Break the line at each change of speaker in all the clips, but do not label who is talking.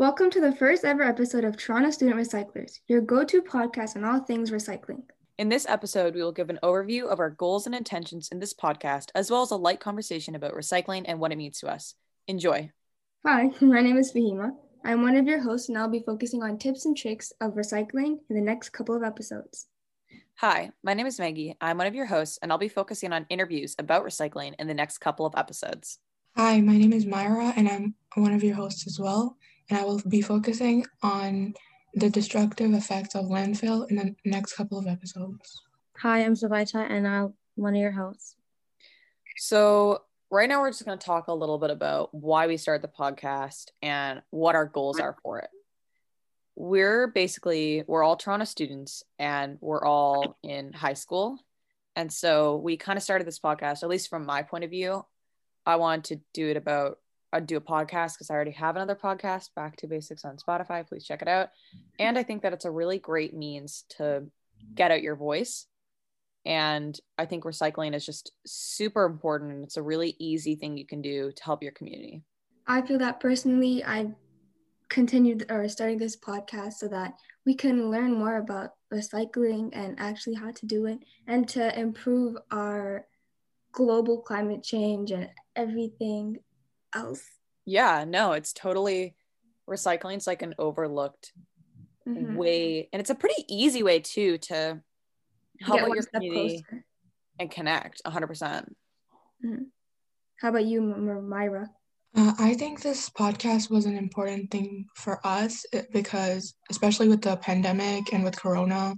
Welcome to the first ever episode of Toronto Student Recyclers, your go to podcast on all things recycling.
In this episode, we will give an overview of our goals and intentions in this podcast, as well as a light conversation about recycling and what it means to us. Enjoy.
Hi, my name is Fahima. I'm one of your hosts, and I'll be focusing on tips and tricks of recycling in the next couple of episodes.
Hi, my name is Maggie. I'm one of your hosts, and I'll be focusing on interviews about recycling in the next couple of episodes.
Hi, my name is Myra, and I'm one of your hosts as well. And I will be focusing on the destructive effects of landfill in the next couple of episodes.
Hi, I'm Savita, and I'm one of your hosts.
So, right now, we're just going to talk a little bit about why we started the podcast and what our goals are for it. We're basically, we're all Toronto students and we're all in high school. And so we kind of started this podcast, at least from my point of view. I wanted to do it about I'd do a podcast because I already have another podcast, Back to Basics on Spotify. Please check it out. And I think that it's a really great means to get out your voice. And I think recycling is just super important. And it's a really easy thing you can do to help your community.
I feel that personally, I continued or started this podcast so that we can learn more about recycling and actually how to do it and to improve our global climate change and everything else.
Yeah, no, it's totally recycling. It's like an overlooked mm-hmm. way, and it's a pretty easy way too to help your community closer. and connect 100%. percent
mm hmm How about you, Myra?
Uh, I think this podcast was an important thing for us because, especially with the pandemic and with Corona,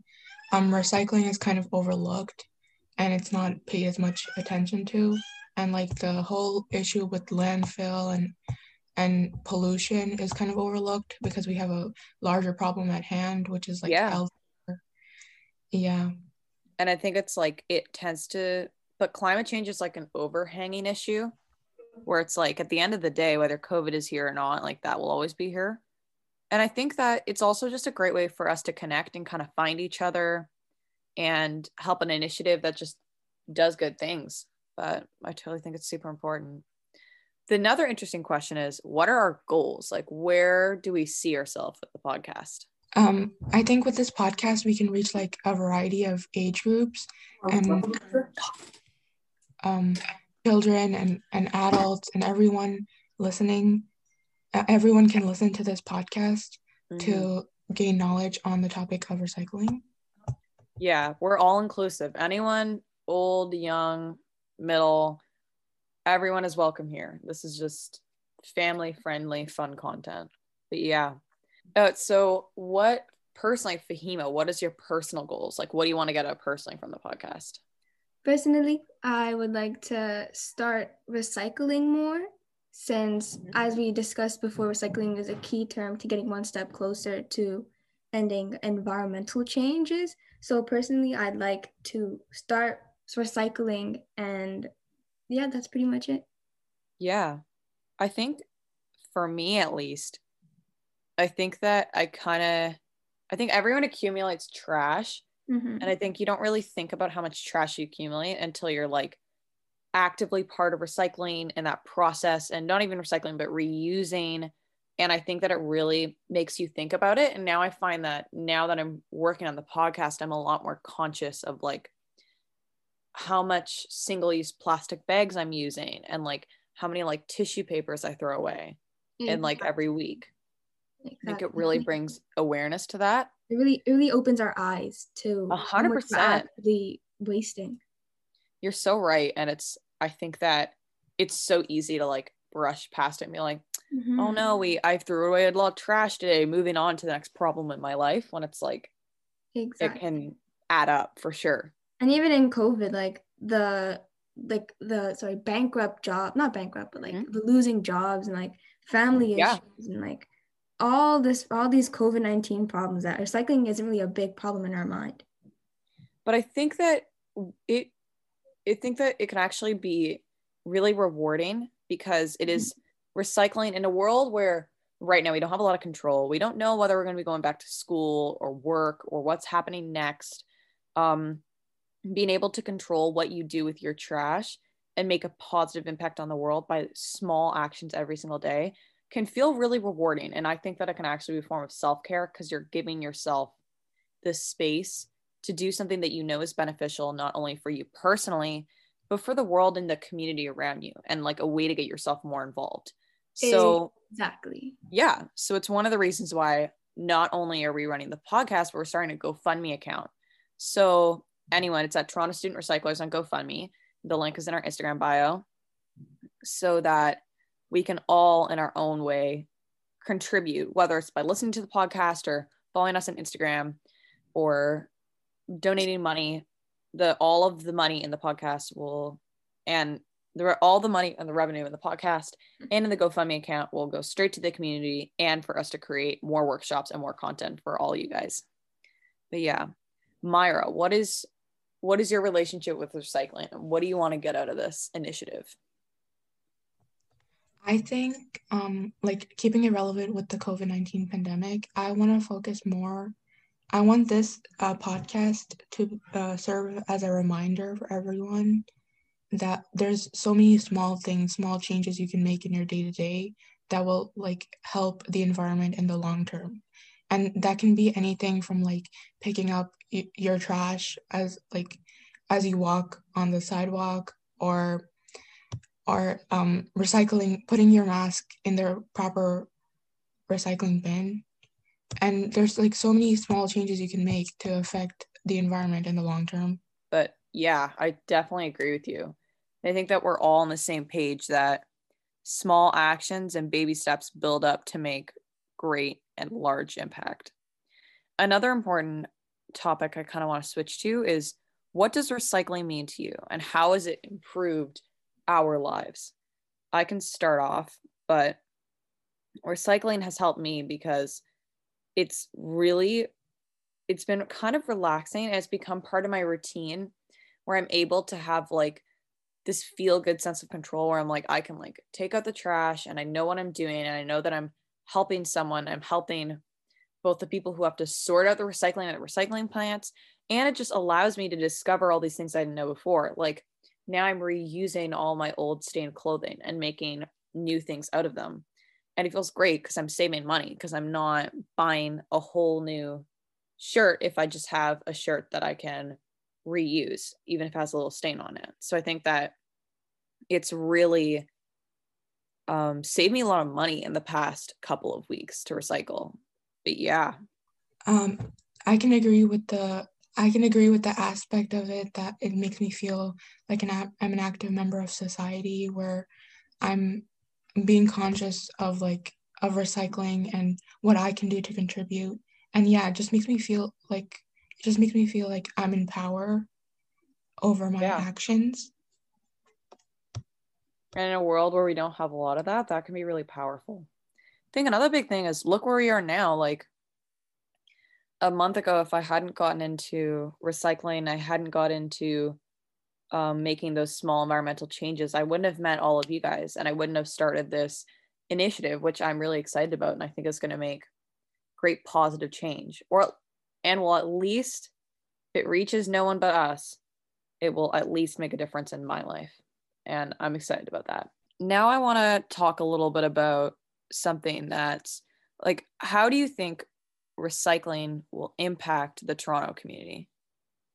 um, recycling is kind of overlooked and it's not paid as much attention to and like the whole issue with landfill and and pollution is kind of overlooked because we have a larger problem at hand which is like
yeah.
health. yeah.
And i think it's like it tends to but climate change is like an overhanging issue where it's like at the end of the day whether covid is here or not like that will always be here. And i think that it's also just a great way for us to connect and kind of find each other and help an initiative that just does good things but I totally think it's super important. The another interesting question is what are our goals? Like where do we see ourselves with the podcast?
Um, I think with this podcast we can reach like a variety of age groups and um, children and, and adults and everyone listening. Uh, everyone can listen to this podcast mm-hmm. to gain knowledge on the topic of recycling.
Yeah, we're all inclusive. Anyone old, young, middle, everyone is welcome here. This is just family friendly, fun content. But yeah. Uh, so, what personally, Fahima, what is your personal goals? Like, what do you want to get out personally from the podcast?
Personally, I would like to start recycling more since, mm-hmm. as we discussed before, recycling is a key term to getting one step closer to ending environmental changes. So, personally, I'd like to start recycling and yeah that's pretty much it
yeah i think for me at least i think that i kind of i think everyone accumulates trash mm-hmm. and i think you don't really think about how much trash you accumulate until you're like actively part of recycling and that process and not even recycling but reusing and i think that it really makes you think about it and now i find that now that i'm working on the podcast i'm a lot more conscious of like how much single use plastic bags I'm using and like how many like tissue papers I throw away in like every week. Exactly. I think it really brings awareness to that.
It really it really opens our eyes to
a hundred percent
the wasting.
You're so right. And it's I think that it's so easy to like brush past it and be like, mm-hmm. oh no, we I threw away a lot of trash today, moving on to the next problem in my life when it's like exactly. it can add up for sure
and even in covid like the like the sorry bankrupt job not bankrupt but like mm-hmm. the losing jobs and like family yeah. issues and like all this all these covid-19 problems that recycling isn't really a big problem in our mind
but i think that it i think that it can actually be really rewarding because it is mm-hmm. recycling in a world where right now we don't have a lot of control we don't know whether we're going to be going back to school or work or what's happening next um being able to control what you do with your trash and make a positive impact on the world by small actions every single day can feel really rewarding. And I think that it can actually be a form of self care because you're giving yourself the space to do something that you know is beneficial, not only for you personally, but for the world and the community around you, and like a way to get yourself more involved. So,
exactly.
Yeah. So, it's one of the reasons why not only are we running the podcast, but we're starting a GoFundMe account. So, anyone, it's at Toronto Student Recyclers on GoFundMe. The link is in our Instagram bio so that we can all, in our own way, contribute, whether it's by listening to the podcast or following us on Instagram or donating money. The all of the money in the podcast will and the all the money and the revenue in the podcast and in the GoFundMe account will go straight to the community and for us to create more workshops and more content for all you guys. But yeah, Myra, what is what is your relationship with recycling? What do you want to get out of this initiative?
I think, um, like keeping it relevant with the COVID 19 pandemic, I want to focus more. I want this uh, podcast to uh, serve as a reminder for everyone that there's so many small things, small changes you can make in your day to day that will like help the environment in the long term. And that can be anything from like picking up your trash as like as you walk on the sidewalk or or um, recycling putting your mask in their proper recycling bin. And there's like so many small changes you can make to affect the environment in the long term.
But yeah i definitely agree with you. I think that we're all on the same page that small actions and baby steps build up to make great and large impact another important topic I kind of want to switch to is what does recycling mean to you and how has it improved our lives? I can start off, but recycling has helped me because it's really it's been kind of relaxing and it's become part of my routine where I'm able to have like this feel good sense of control where I'm like I can like take out the trash and I know what I'm doing and I know that I'm helping someone, I'm helping both the people who have to sort out the recycling at the recycling plants. And it just allows me to discover all these things i didn't know before. Like now i'm reusing all my old stained clothing and making new things out of them. And it feels great because i'm saving money because i'm not buying a whole new shirt if i just have a shirt that i can reuse even if it has a little stain on it. So i think that it's really um, saved me a lot of money in the past couple of weeks to recycle. But yeah.
Um i can agree with the i can agree with the aspect of it that it makes me feel like an i'm an active member of society where i'm being conscious of like of recycling and what i can do to contribute. And yeah it just makes me feel like it just makes me feel like i'm in power over my yeah. actions
and in a world where we don't have a lot of that that can be really powerful I think another big thing is look where we are now. Like a month ago, if I hadn't gotten into recycling, I hadn't got into um, making those small environmental changes, I wouldn't have met all of you guys and I wouldn't have started this initiative, which I'm really excited about. And I think is going to make great positive change or, and will at least, if it reaches no one but us, it will at least make a difference in my life. And I'm excited about that. Now I want to talk a little bit about something that's like how do you think recycling will impact the Toronto community?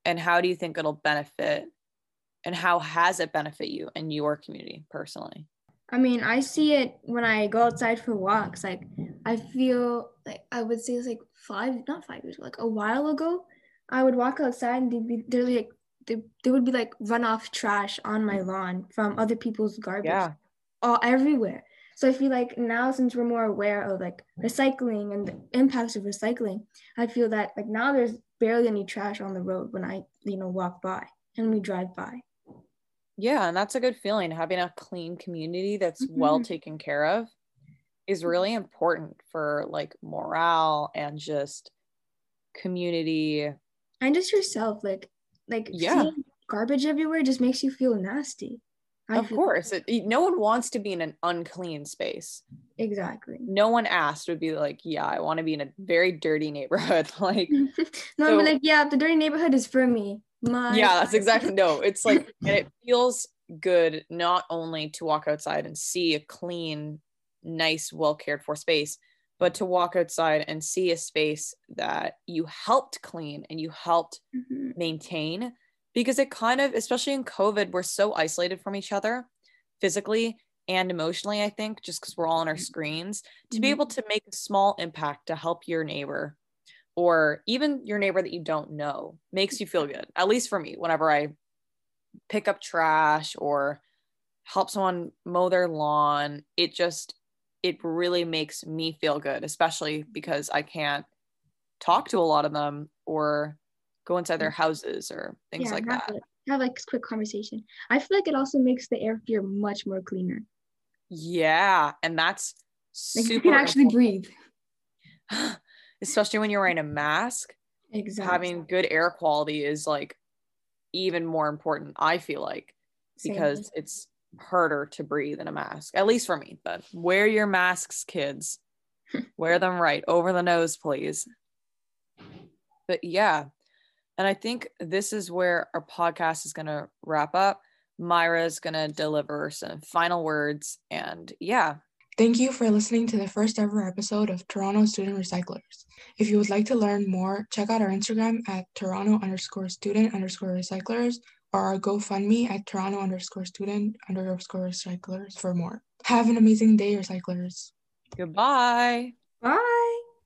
And how do you think it'll benefit and how has it benefit you and your community personally?
I mean, I see it when I go outside for walks. Like, I feel like I would say it's like five, not five years, ago, like a while ago, I would walk outside and they'd be, they're like, they, there would be like runoff trash on my lawn from other people's garbage. Yeah. All everywhere. So I feel like now since we're more aware of like recycling and the impacts of recycling, I feel that like now there's barely any trash on the road when I, you know, walk by and we drive by.
Yeah, and that's a good feeling. Having a clean community that's mm-hmm. well taken care of is really important for like morale and just community
and just yourself like like yeah. garbage everywhere just makes you feel nasty.
I of course. It, no one wants to be in an unclean space.
Exactly.
No one asked would be like yeah i want to be in a very dirty neighborhood. Like no
so, like yeah the dirty neighborhood is for me.
My yeah that's exactly no it's like and it feels good not only to walk outside and see a clean nice, well cared for space, but to walk outside and see a space that you helped clean and you helped mm-hmm. maintain because it kind of, especially in COVID, we're so isolated from each other physically and emotionally, I think, just because we're all on our mm-hmm. screens, to mm-hmm. be able to make a small impact to help your neighbor or even your neighbor that you don't know makes you feel good. At least for me, whenever I pick up trash or help someone mow their lawn, it just it really makes me feel good, especially because I can't talk to a lot of them or go inside their mm. houses or things yeah, like that.
have like quick conversation. I feel like it also makes the air here much more cleaner.
Yeah, and that's
like super. You can actually important.
breathe. Especially when you're wearing a mask. Exactly. Having good air quality is like even more important. I feel like because Same. it's harder to breathe in a mask, at least for me. But wear your masks, kids. wear them right over the nose, please. But yeah, and I think this is where our podcast is going to wrap up. Myra is going to deliver some final words. And yeah.
Thank you for listening to the first ever episode of Toronto Student Recyclers. If you would like to learn more, check out our Instagram at Toronto underscore student underscore recyclers our GoFundMe at Toronto underscore student underscore recyclers for more. Have an amazing day, recyclers.
Goodbye.
Bye.